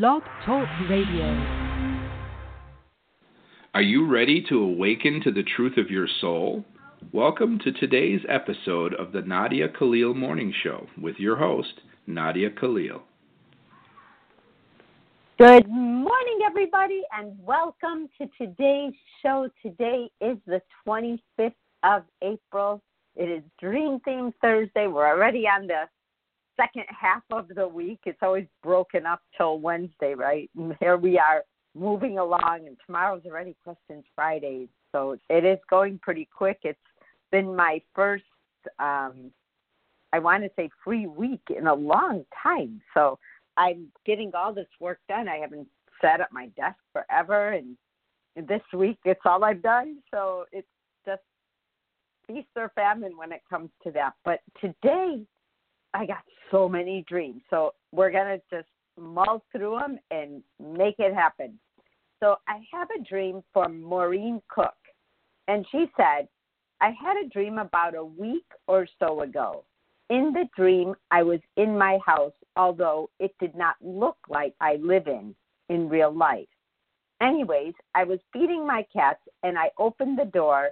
Blog Talk Radio. Are you ready to awaken to the truth of your soul? Welcome to today's episode of the Nadia Khalil Morning Show with your host, Nadia Khalil. Good morning, everybody, and welcome to today's show. Today is the 25th of April. It is Dream Theme Thursday. We're already on the second half of the week. It's always broken up till Wednesday, right? And here we are moving along, and tomorrow's already Questions Friday. So it is going pretty quick. It's been my first, um, I want to say, free week in a long time. So I'm getting all this work done. I haven't sat at my desk forever, and this week it's all I've done. So it's just feast or famine when it comes to that. But today I got so many dreams. So we're going to just mull through them and make it happen. So I have a dream from Maureen Cook. And she said, I had a dream about a week or so ago. In the dream, I was in my house, although it did not look like I live in in real life. Anyways, I was feeding my cats and I opened the door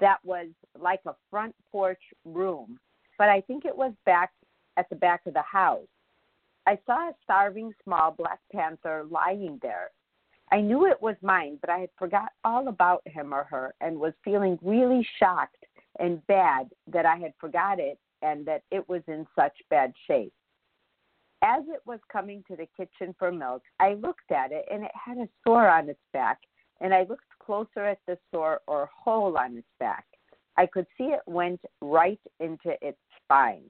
that was like a front porch room, but I think it was back at the back of the house. I saw a starving small black panther lying there. I knew it was mine, but I had forgot all about him or her and was feeling really shocked and bad that I had forgot it and that it was in such bad shape. As it was coming to the kitchen for milk, I looked at it and it had a sore on its back, and I looked closer at the sore or hole on its back. I could see it went right into its spine.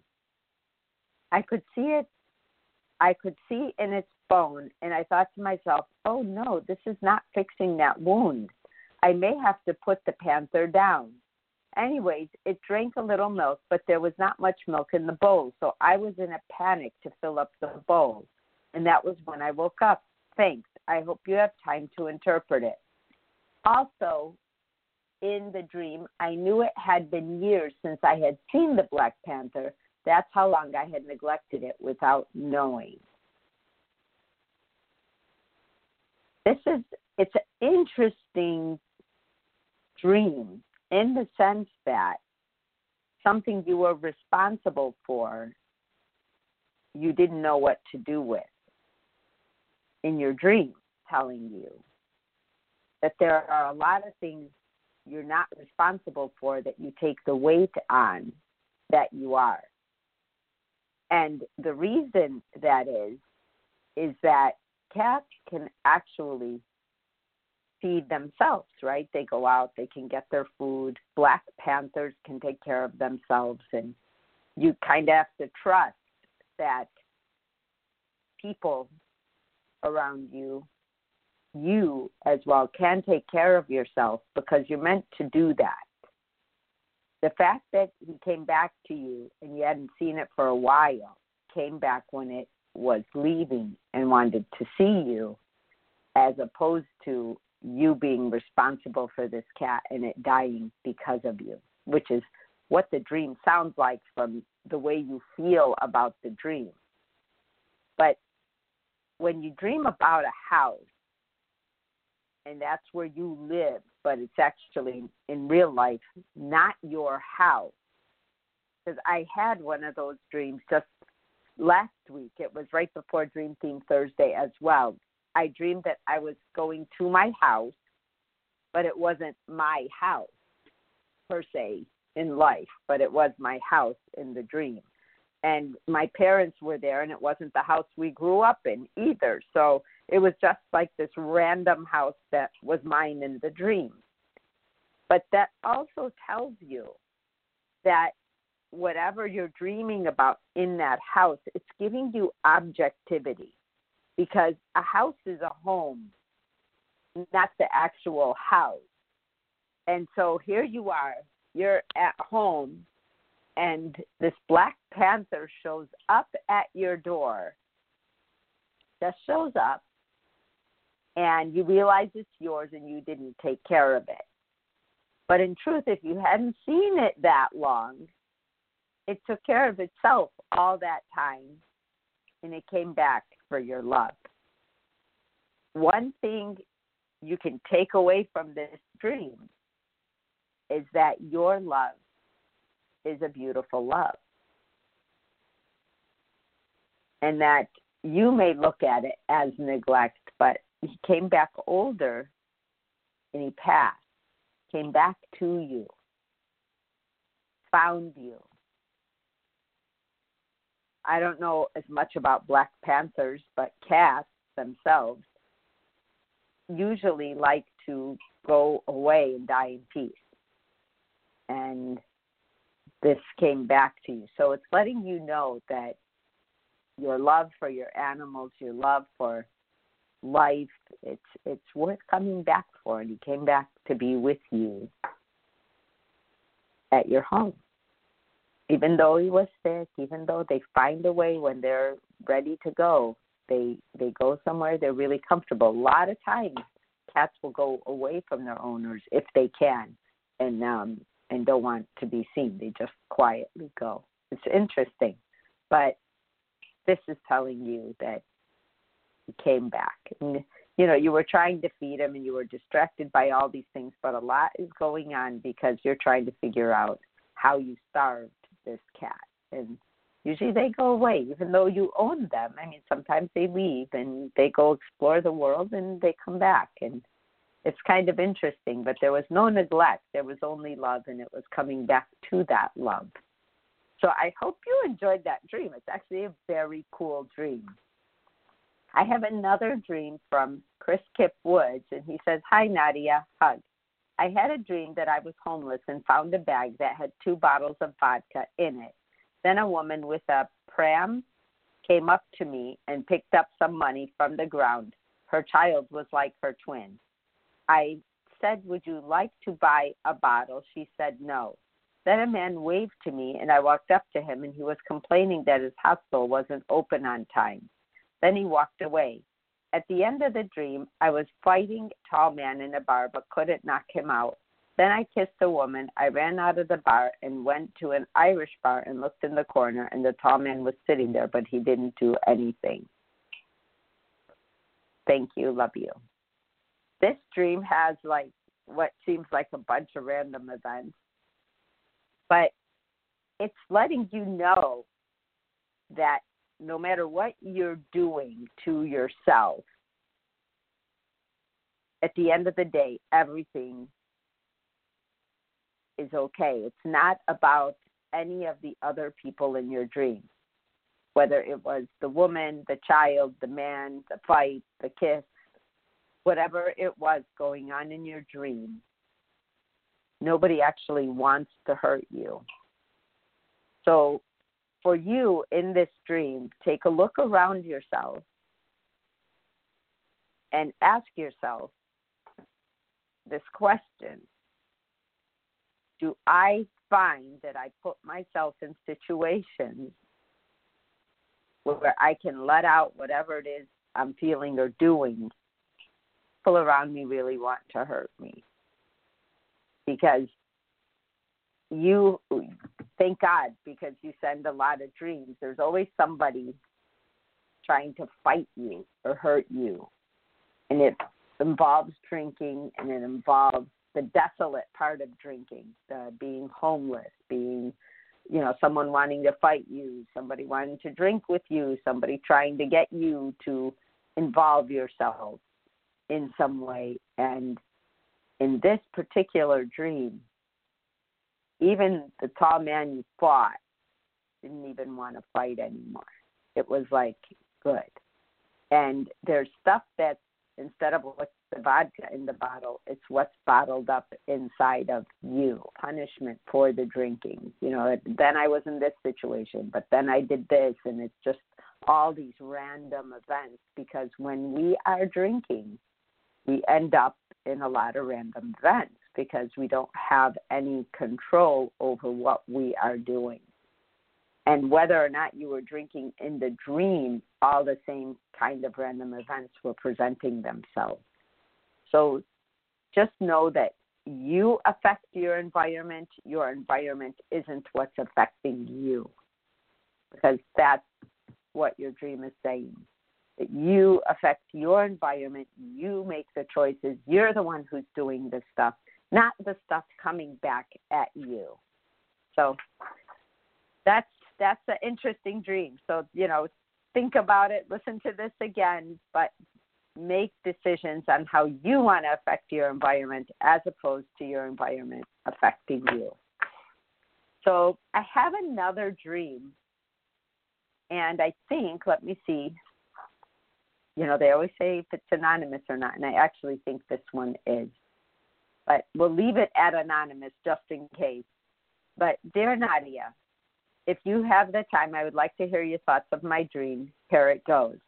I could see it I could see in its bone and I thought to myself, "Oh no, this is not fixing that wound. I may have to put the panther down." Anyways, it drank a little milk, but there was not much milk in the bowl, so I was in a panic to fill up the bowl. And that was when I woke up. Thanks. I hope you have time to interpret it. Also, in the dream, I knew it had been years since I had seen the Black Panther, that's how long I had neglected it without knowing. This is it's an interesting dream in the sense that something you were responsible for you didn't know what to do with in your dream telling you that there are a lot of things you're not responsible for that you take the weight on that you are and the reason that is, is that cats can actually feed themselves, right? They go out, they can get their food. Black panthers can take care of themselves. And you kind of have to trust that people around you, you as well, can take care of yourself because you're meant to do that the fact that he came back to you and you hadn't seen it for a while, came back when it was leaving and wanted to see you, as opposed to you being responsible for this cat and it dying because of you, which is what the dream sounds like from the way you feel about the dream. But when you dream about a house, and that's where you live, but it's actually in real life not your house. Because I had one of those dreams just last week. It was right before Dream Theme Thursday as well. I dreamed that I was going to my house, but it wasn't my house per se in life, but it was my house in the dream. And my parents were there, and it wasn't the house we grew up in either. So it was just like this random house that was mine in the dream. But that also tells you that whatever you're dreaming about in that house, it's giving you objectivity because a house is a home, not the actual house. And so here you are, you're at home, and this Black Panther shows up at your door, just shows up, and you realize it's yours and you didn't take care of it. But in truth, if you hadn't seen it that long, it took care of itself all that time and it came back for your love. one thing you can take away from this dream is that your love is a beautiful love. And that you may look at it as neglect, but he came back older and he passed, came back to you, found you. I don't know as much about Black Panthers, but cats themselves usually like to go away and die in peace. And this came back to you. So it's letting you know that your love for your animals, your love for life, it's it's worth coming back for. And he came back to be with you at your home. Even though he was sick, even though they find a way when they're ready to go, they they go somewhere they're really comfortable. A lot of times cats will go away from their owners if they can and um and don't want to be seen. They just quietly go. It's interesting. But this is telling you that he came back. And, you know, you were trying to feed him and you were distracted by all these things, but a lot is going on because you're trying to figure out how you starved this cat. And usually they go away, even though you own them. I mean, sometimes they leave and they go explore the world and they come back. And it's kind of interesting, but there was no neglect. There was only love, and it was coming back to that love. So I hope you enjoyed that dream. It's actually a very cool dream. I have another dream from Chris Kip Woods, and he says, Hi, Nadia, hug. I had a dream that I was homeless and found a bag that had two bottles of vodka in it. Then a woman with a pram came up to me and picked up some money from the ground. Her child was like her twin. I said, Would you like to buy a bottle? She said, No. Then a man waved to me, and I walked up to him, and he was complaining that his hospital wasn't open on time. Then he walked away. At the end of the dream, I was fighting a tall man in a bar but couldn't knock him out. Then I kissed a woman. I ran out of the bar and went to an Irish bar and looked in the corner, and the tall man was sitting there, but he didn't do anything. Thank you. Love you. This dream has like what seems like a bunch of random events but it's letting you know that no matter what you're doing to yourself, at the end of the day, everything is okay. It's not about any of the other people in your dream, whether it was the woman, the child, the man, the fight, the kiss, whatever it was going on in your dream. Nobody actually wants to hurt you. So, for you in this dream, take a look around yourself and ask yourself this question Do I find that I put myself in situations where I can let out whatever it is I'm feeling or doing? People around me really want to hurt me because you thank God because you send a lot of dreams. There's always somebody trying to fight you or hurt you. And it involves drinking and it involves the desolate part of drinking, the being homeless, being you know, someone wanting to fight you, somebody wanting to drink with you, somebody trying to get you to involve yourself in some way. And in this particular dream, even the tall man you fought didn't even want to fight anymore. It was like good. And there's stuff that instead of what's the vodka in the bottle, it's what's bottled up inside of you. Punishment for the drinking. You know, then I was in this situation, but then I did this, and it's just all these random events because when we are drinking, we end up in a lot of random events because we don't have any control over what we are doing. And whether or not you were drinking in the dream, all the same kind of random events were presenting themselves. So just know that you affect your environment, your environment isn't what's affecting you. Because that's what your dream is saying that you affect your environment, you make the choices, you're the one who's doing the stuff, not the stuff coming back at you. So that's that's an interesting dream. So, you know, think about it, listen to this again, but make decisions on how you want to affect your environment as opposed to your environment affecting you. So I have another dream, and I think, let me see, you know, they always say if it's anonymous or not, and I actually think this one is. But we'll leave it at anonymous just in case. But dear Nadia, if you have the time, I would like to hear your thoughts of my dream. Here it goes.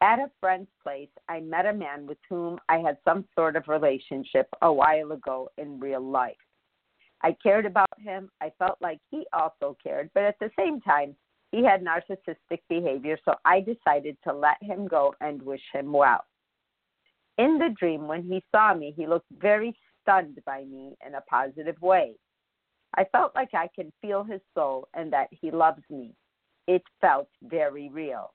At a friend's place, I met a man with whom I had some sort of relationship a while ago in real life. I cared about him. I felt like he also cared, but at the same time, he had narcissistic behavior, so I decided to let him go and wish him well. In the dream, when he saw me, he looked very stunned by me in a positive way. I felt like I can feel his soul and that he loves me. It felt very real.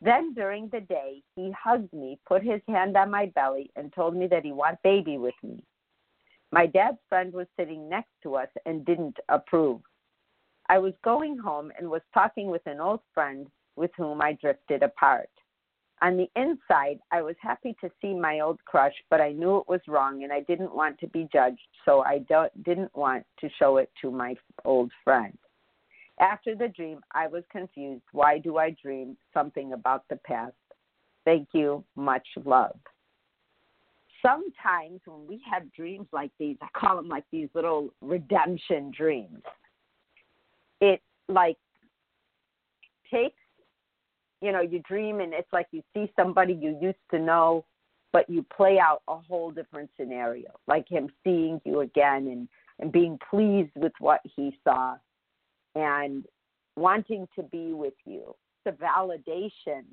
Then during the day, he hugged me, put his hand on my belly, and told me that he wanted baby with me. My dad's friend was sitting next to us and didn't approve. I was going home and was talking with an old friend with whom I drifted apart. On the inside, I was happy to see my old crush, but I knew it was wrong and I didn't want to be judged, so I didn't want to show it to my old friend. After the dream, I was confused. Why do I dream something about the past? Thank you. Much love. Sometimes when we have dreams like these, I call them like these little redemption dreams. It like takes you know, you dream and it's like you see somebody you used to know, but you play out a whole different scenario, like him seeing you again and, and being pleased with what he saw and wanting to be with you. A validation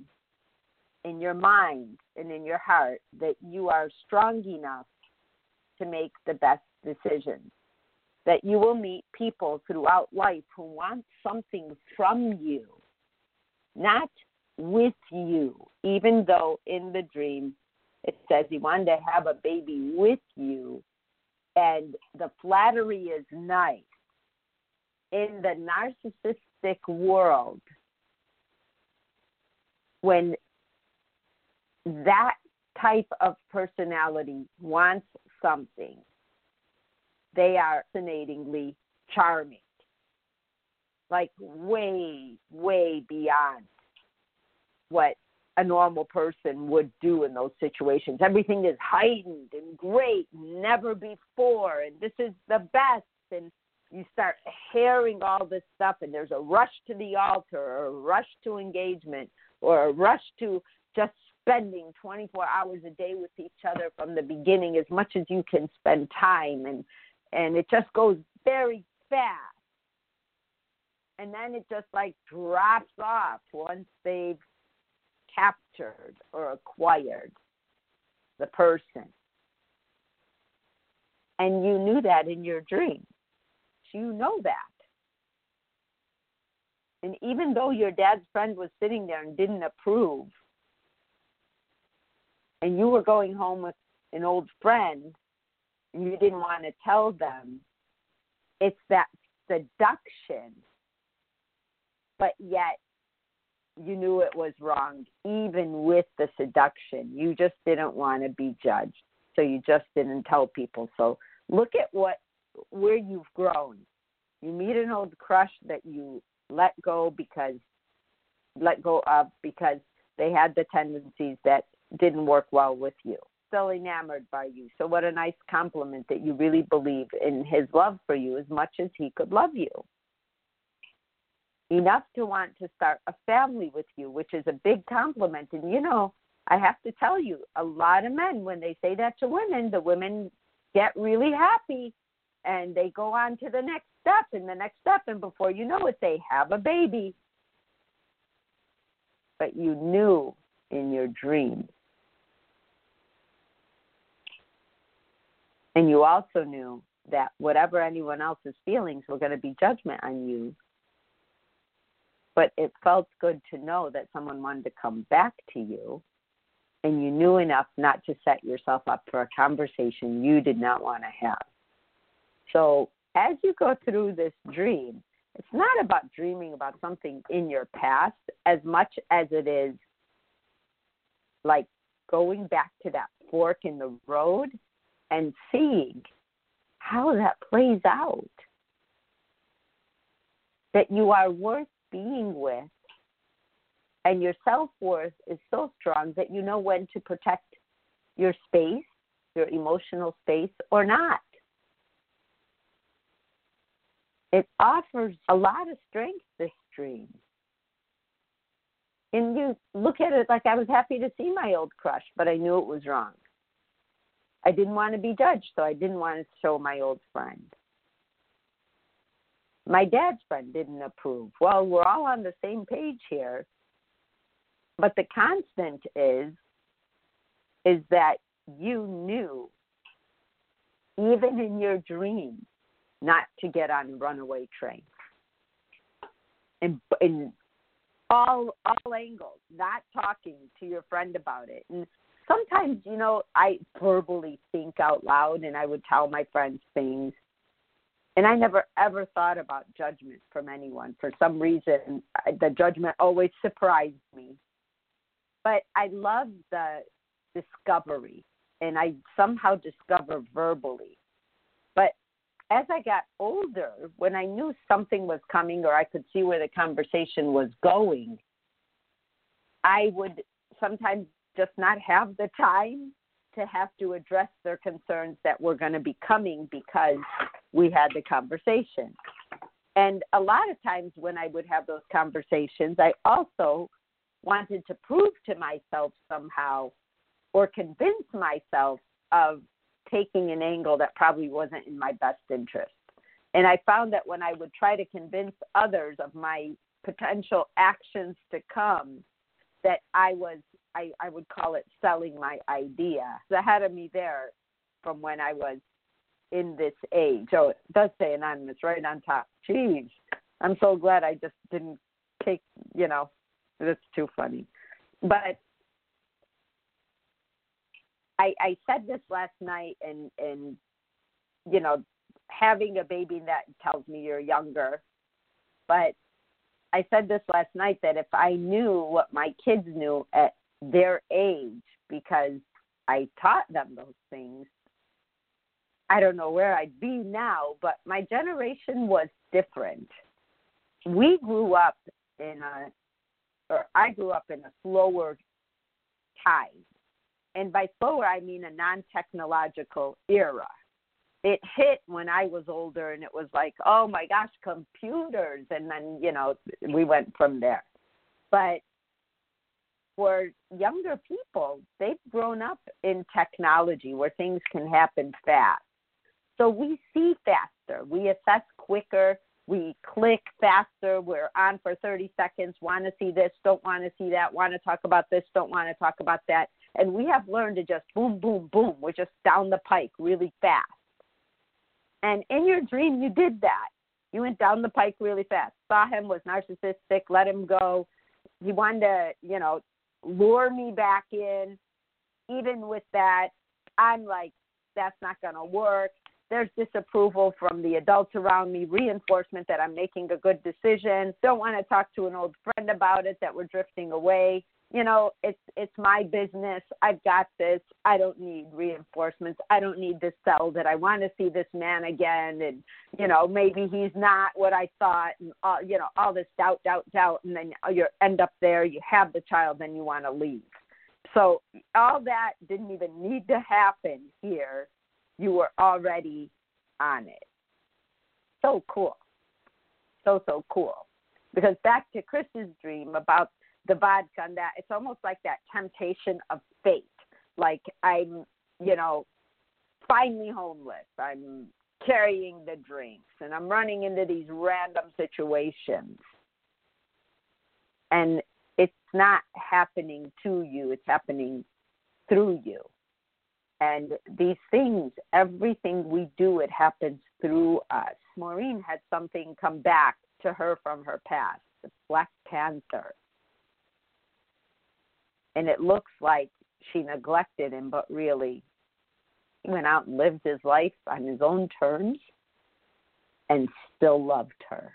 in your mind and in your heart that you are strong enough to make the best decisions. That you will meet people throughout life who want something from you, not with you, even though in the dream it says he wanted to have a baby with you, and the flattery is nice. In the narcissistic world, when that type of personality wants something, they are fascinatingly charming, like way, way beyond what a normal person would do in those situations. Everything is heightened and great, never before, and this is the best. And you start hearing all this stuff, and there's a rush to the altar, or a rush to engagement, or a rush to just spending 24 hours a day with each other from the beginning, as much as you can spend time, and and it just goes very fast. And then it just like drops off once they've captured or acquired the person. And you knew that in your dream. You know that. And even though your dad's friend was sitting there and didn't approve, and you were going home with an old friend and you didn't want to tell them, it's that seduction. But yet you knew it was wrong, even with the seduction. You just didn't want to be judged, so you just didn't tell people. So look at what where you've grown. You meet an old crush that you let go because let go of because they had the tendencies that didn't work well with you. Still enamored by you. So what a nice compliment that you really believe in his love for you as much as he could love you enough to want to start a family with you, which is a big compliment. And you know, I have to tell you, a lot of men, when they say that to women, the women get really happy and they go on to the next step and the next step. And before you know it, they have a baby. But you knew in your dream. And you also knew that whatever anyone else's feelings were going to be judgment on you but it felt good to know that someone wanted to come back to you and you knew enough not to set yourself up for a conversation you did not want to have. So, as you go through this dream, it's not about dreaming about something in your past as much as it is like going back to that fork in the road and seeing how that plays out. That you are worth being with and your self worth is so strong that you know when to protect your space, your emotional space, or not. It offers a lot of strength, this dream. And you look at it like I was happy to see my old crush, but I knew it was wrong. I didn't want to be judged, so I didn't want to show my old friend. My dad's friend didn't approve. Well, we're all on the same page here. But the constant is is that you knew even in your dreams not to get on a runaway train. And in all all angles, not talking to your friend about it. And sometimes, you know, I verbally think out loud and I would tell my friends things. And I never ever thought about judgment from anyone. For some reason, the judgment always surprised me but I love the discovery, and I somehow discover verbally. But as I got older, when I knew something was coming or I could see where the conversation was going, I would sometimes just not have the time to have to address their concerns that were going to be coming because we had the conversation. And a lot of times when I would have those conversations, I also wanted to prove to myself somehow or convince myself of taking an angle that probably wasn't in my best interest. And I found that when I would try to convince others of my potential actions to come, that I was, I, I would call it selling my idea. Ahead of me there from when I was in this age. Oh, it does say anonymous right on top. Jeez, I'm so glad I just didn't take, you know, that's too funny. But I I said this last night and and you know, having a baby that tells me you're younger. But I said this last night that if I knew what my kids knew at their age because I taught them those things, I don't know where I'd be now, but my generation was different. We grew up in a or I grew up in a slower time. And by slower, I mean a non technological era. It hit when I was older, and it was like, oh my gosh, computers. And then, you know, we went from there. But for younger people, they've grown up in technology where things can happen fast. So we see faster, we assess quicker, we click faster. We're on for 30 seconds, want to see this, don't want to see that, want to talk about this, don't want to talk about that. And we have learned to just boom, boom, boom. We're just down the pike really fast. And in your dream, you did that. You went down the pike really fast. Saw him was narcissistic, let him go. He wanted to, you know, lure me back in. Even with that, I'm like, that's not going to work there's disapproval from the adults around me, reinforcement that I'm making a good decision. Don't want to talk to an old friend about it that we're drifting away. You know, it's it's my business. I've got this. I don't need reinforcements. I don't need to sell that I want to see this man again and you know, maybe he's not what I thought and all, you know, all this doubt, doubt, doubt and then you end up there, you have the child then you want to leave. So all that didn't even need to happen here you were already on it. So cool. So, so cool. Because back to Chris's dream about the vodka and that, it's almost like that temptation of fate. Like I'm, you know, finally homeless. I'm carrying the drinks and I'm running into these random situations. And it's not happening to you, it's happening through you. And these things, everything we do, it happens through us. Maureen had something come back to her from her past. the Black Panther. And it looks like she neglected him, but really, he went out and lived his life on his own terms and still loved her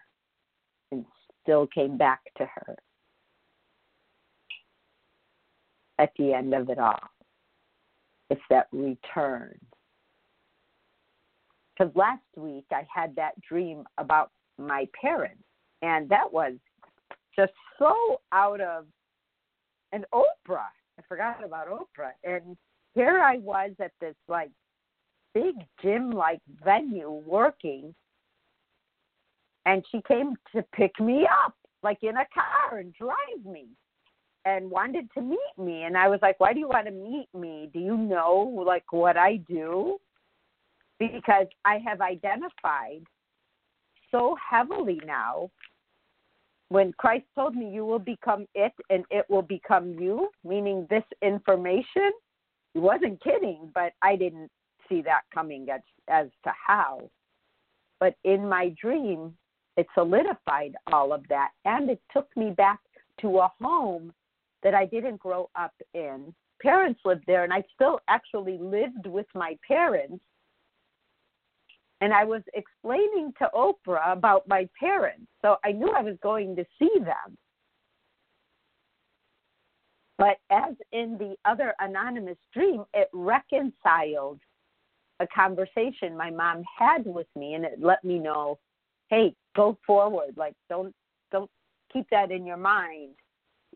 and still came back to her at the end of it all. It's that return. Because last week I had that dream about my parents, and that was just so out of an Oprah. I forgot about Oprah. And here I was at this like big gym like venue working and she came to pick me up like in a car and drive me and wanted to meet me and I was like, "Why do you want to meet me? Do you know like what I do?" Because I have identified so heavily now when Christ told me you will become it and it will become you, meaning this information, he wasn't kidding, but I didn't see that coming as as to how. But in my dream, it solidified all of that and it took me back to a home that I didn't grow up in. Parents lived there and I still actually lived with my parents and I was explaining to Oprah about my parents. So I knew I was going to see them. But as in the other anonymous dream, it reconciled a conversation my mom had with me and it let me know, hey, go forward. Like don't don't keep that in your mind.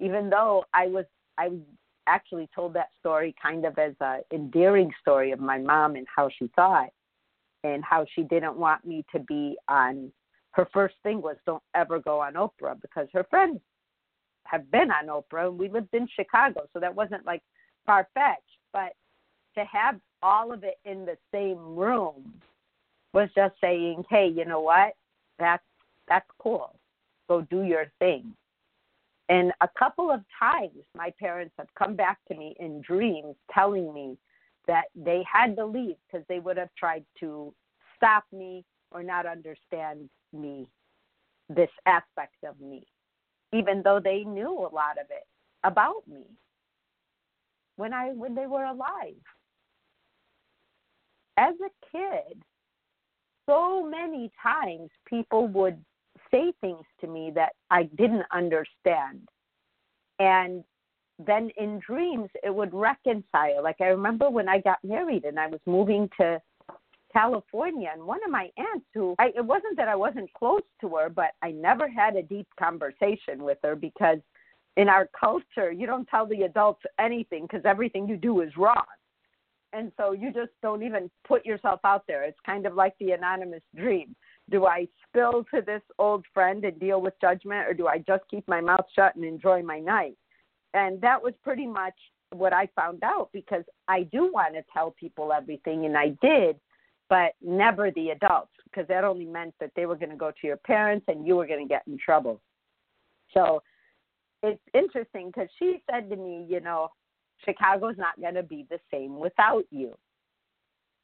Even though I was I actually told that story kind of as a endearing story of my mom and how she thought and how she didn't want me to be on her first thing was don't ever go on Oprah because her friends have been on Oprah and we lived in Chicago, so that wasn't like far fetched. But to have all of it in the same room was just saying, Hey, you know what? That's that's cool. Go do your thing. And a couple of times my parents have come back to me in dreams telling me that they had to leave because they would have tried to stop me or not understand me, this aspect of me, even though they knew a lot of it about me when I when they were alive. As a kid, so many times people would say things to me that I didn't understand. And then in dreams it would reconcile. Like I remember when I got married and I was moving to California, and one of my aunts who I, it wasn't that I wasn't close to her, but I never had a deep conversation with her because in our culture you don't tell the adults anything because everything you do is wrong. And so you just don't even put yourself out there. It's kind of like the anonymous dream. Do I spill to this old friend and deal with judgment, or do I just keep my mouth shut and enjoy my night? and that was pretty much what I found out because I do want to tell people everything, and I did, but never the adults because that only meant that they were going to go to your parents and you were going to get in trouble. So it's interesting because she said to me, you know, Chicago's not going to be the same without you.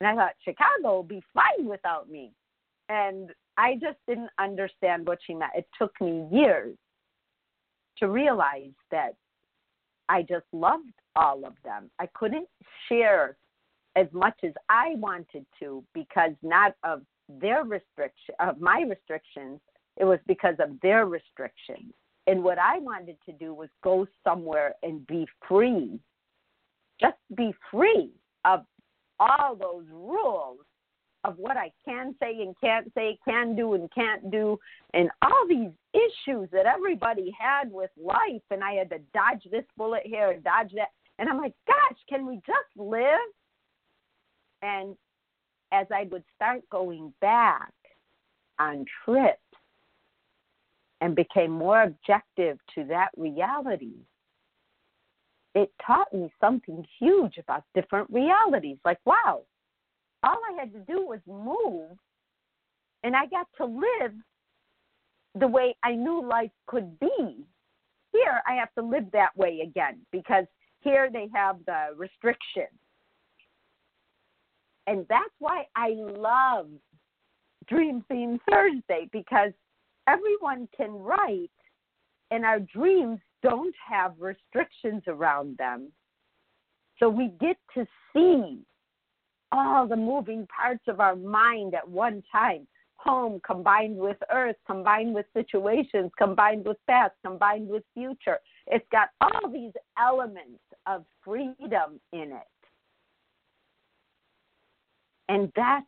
And I thought, Chicago will be fine without me. And I just didn't understand what she meant. It took me years to realize that I just loved all of them. I couldn't share as much as I wanted to because not of their restriction of my restrictions, it was because of their restrictions. And what I wanted to do was go somewhere and be free. Just be free of all those rules of what I can say and can't say, can do and can't do, and all these issues that everybody had with life. And I had to dodge this bullet here and dodge that. And I'm like, gosh, can we just live? And as I would start going back on trips and became more objective to that reality, it taught me something huge about different realities. Like, wow, all I had to do was move, and I got to live the way I knew life could be. Here, I have to live that way again because here they have the restrictions. And that's why I love Dream Theme Thursday because everyone can write and our dreams don't have restrictions around them. So we get to see all the moving parts of our mind at one time home combined with earth, combined with situations, combined with past, combined with future. It's got all these elements of freedom in it. And that's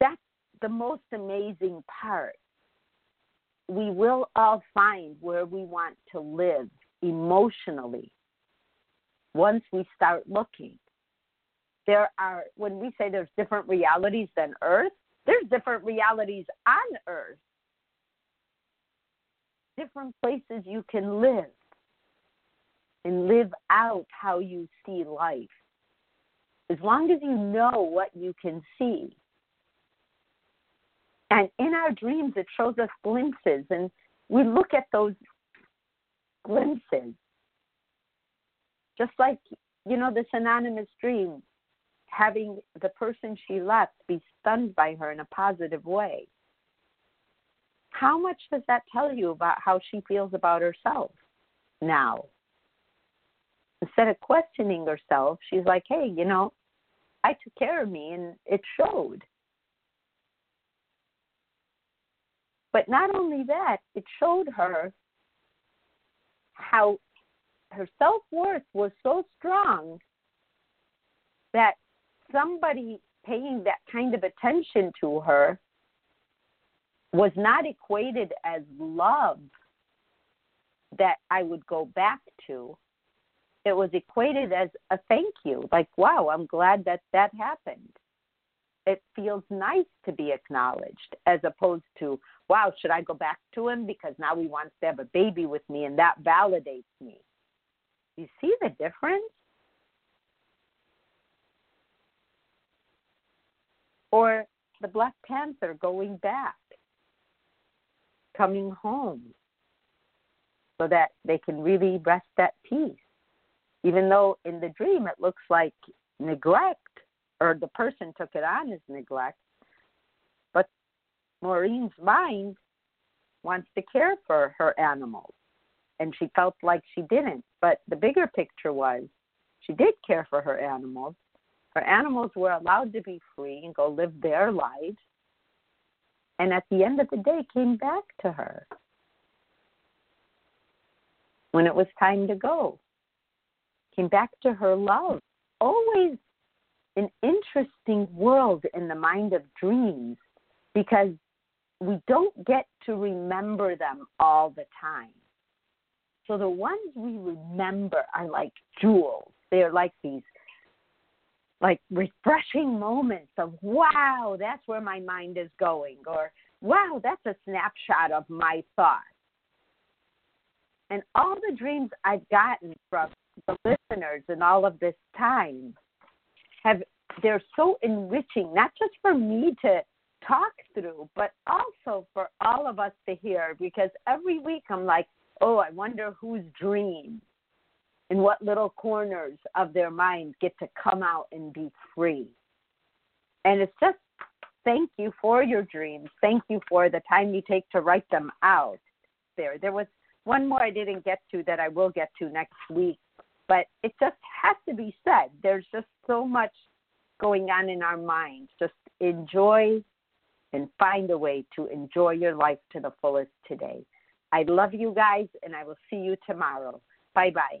that's the most amazing part. We will all find where we want to live emotionally once we start looking. There are when we say there's different realities than earth, there's different realities on earth. Different places you can live and live out how you see life. As long as you know what you can see. And in our dreams, it shows us glimpses, and we look at those glimpses. Just like, you know, this anonymous dream, having the person she left be stunned by her in a positive way. How much does that tell you about how she feels about herself now? instead of questioning herself, she's like, hey, you know, I took care of me and it showed. But not only that, it showed her how her self worth was so strong that somebody paying that kind of attention to her was not equated as love that I would go back to. It was equated as a thank you like wow i'm glad that that happened. It feels nice to be acknowledged as opposed to wow should i go back to him because now he wants to have a baby with me and that validates me? You see the difference or the black panther going back coming home so that they can really rest at peace even though in the dream it looks like neglect or the person took it on as neglect. But Maureen's mind wants to care for her animals, and she felt like she didn't. But the bigger picture was she did care for her animals. Her animals were allowed to be free and go live their lives. And at the end of the day, came back to her when it was time to go came back to her love. Always an interesting world in the mind of dreams because we don't get to remember them all the time. So the ones we remember are like jewels. They're like these like refreshing moments of wow, that's where my mind is going or wow, that's a snapshot of my thoughts. And all the dreams I've gotten from the listeners in all of this time have they're so enriching, not just for me to talk through, but also for all of us to hear. Because every week I'm like, oh, I wonder whose dream and what little corners of their mind get to come out and be free. And it's just thank you for your dreams. Thank you for the time you take to write them out. There, there was one more I didn't get to that I will get to next week but it just has to be said. There's just so much going on in our minds. Just enjoy and find a way to enjoy your life to the fullest today. I love you guys, and I will see you tomorrow. Bye bye.